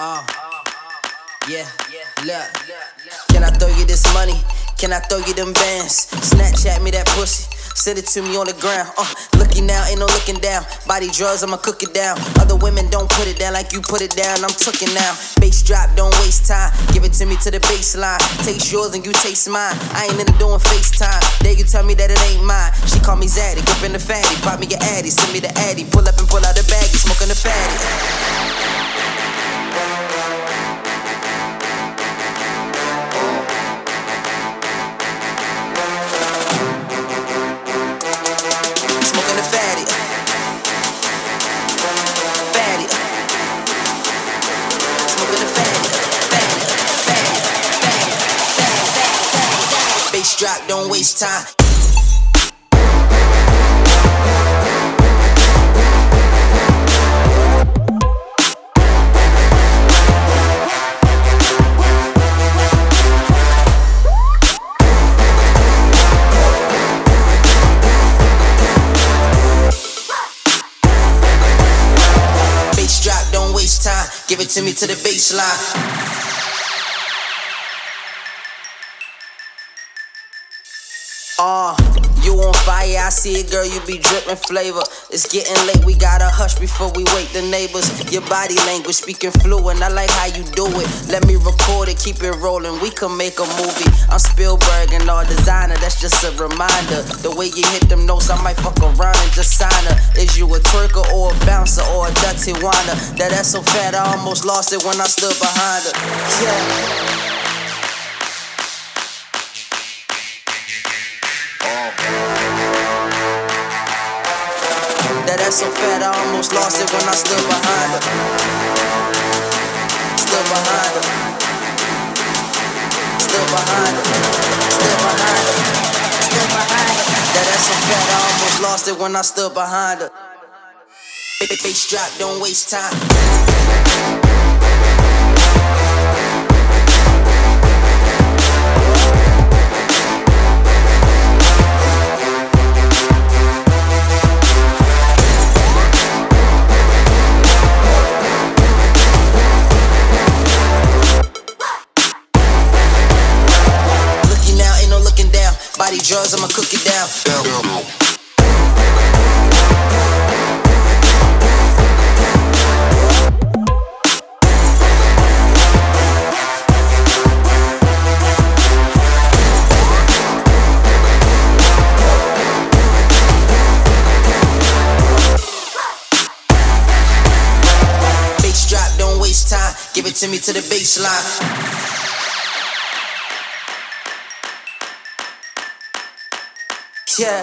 Uh, yeah, look. Can I throw you this money? Can I throw you them bands? Snapchat me that pussy. Send it to me on the ground. Uh, looking now, ain't no looking down. Body drugs, I'ma cook it down. Other women don't put it down like you put it down. I'm cooking now. Bass drop, don't waste time. Give it to me to the baseline. Taste yours and you taste mine. I ain't into doing FaceTime. They can tell me that it ain't mine. She call me Zaddy, in the fatty. Pop me your addy, send me the addy. Pull up and pull out the baggie, smoking the fatty. Bass drop, don't waste time. Give it to me to the baseline. On fire, I see it, girl, you be dripping flavor. It's getting late, we gotta hush before we wake the neighbors. Your body language speaking fluent, I like how you do it. Let me record it, keep it rolling, we can make a movie. I'm Spielberg and all designer, that's just a reminder. The way you hit them notes, I might fuck around and just sign her. Is you a twerker or a bouncer or a dirty whiner? That ass so fat, I almost lost it when I stood behind her. Yeah. That ass so fat, I almost lost it when I stood behind her. Stood behind her. Stood behind her. Stood behind her. Stood behind her. That ass so fat, I almost lost it when I stood behind her. Bass drop, don't waste time. Body drugs, I'ma cook it down. Bass drop, don't waste time. Give it to me to the baseline. Yeah.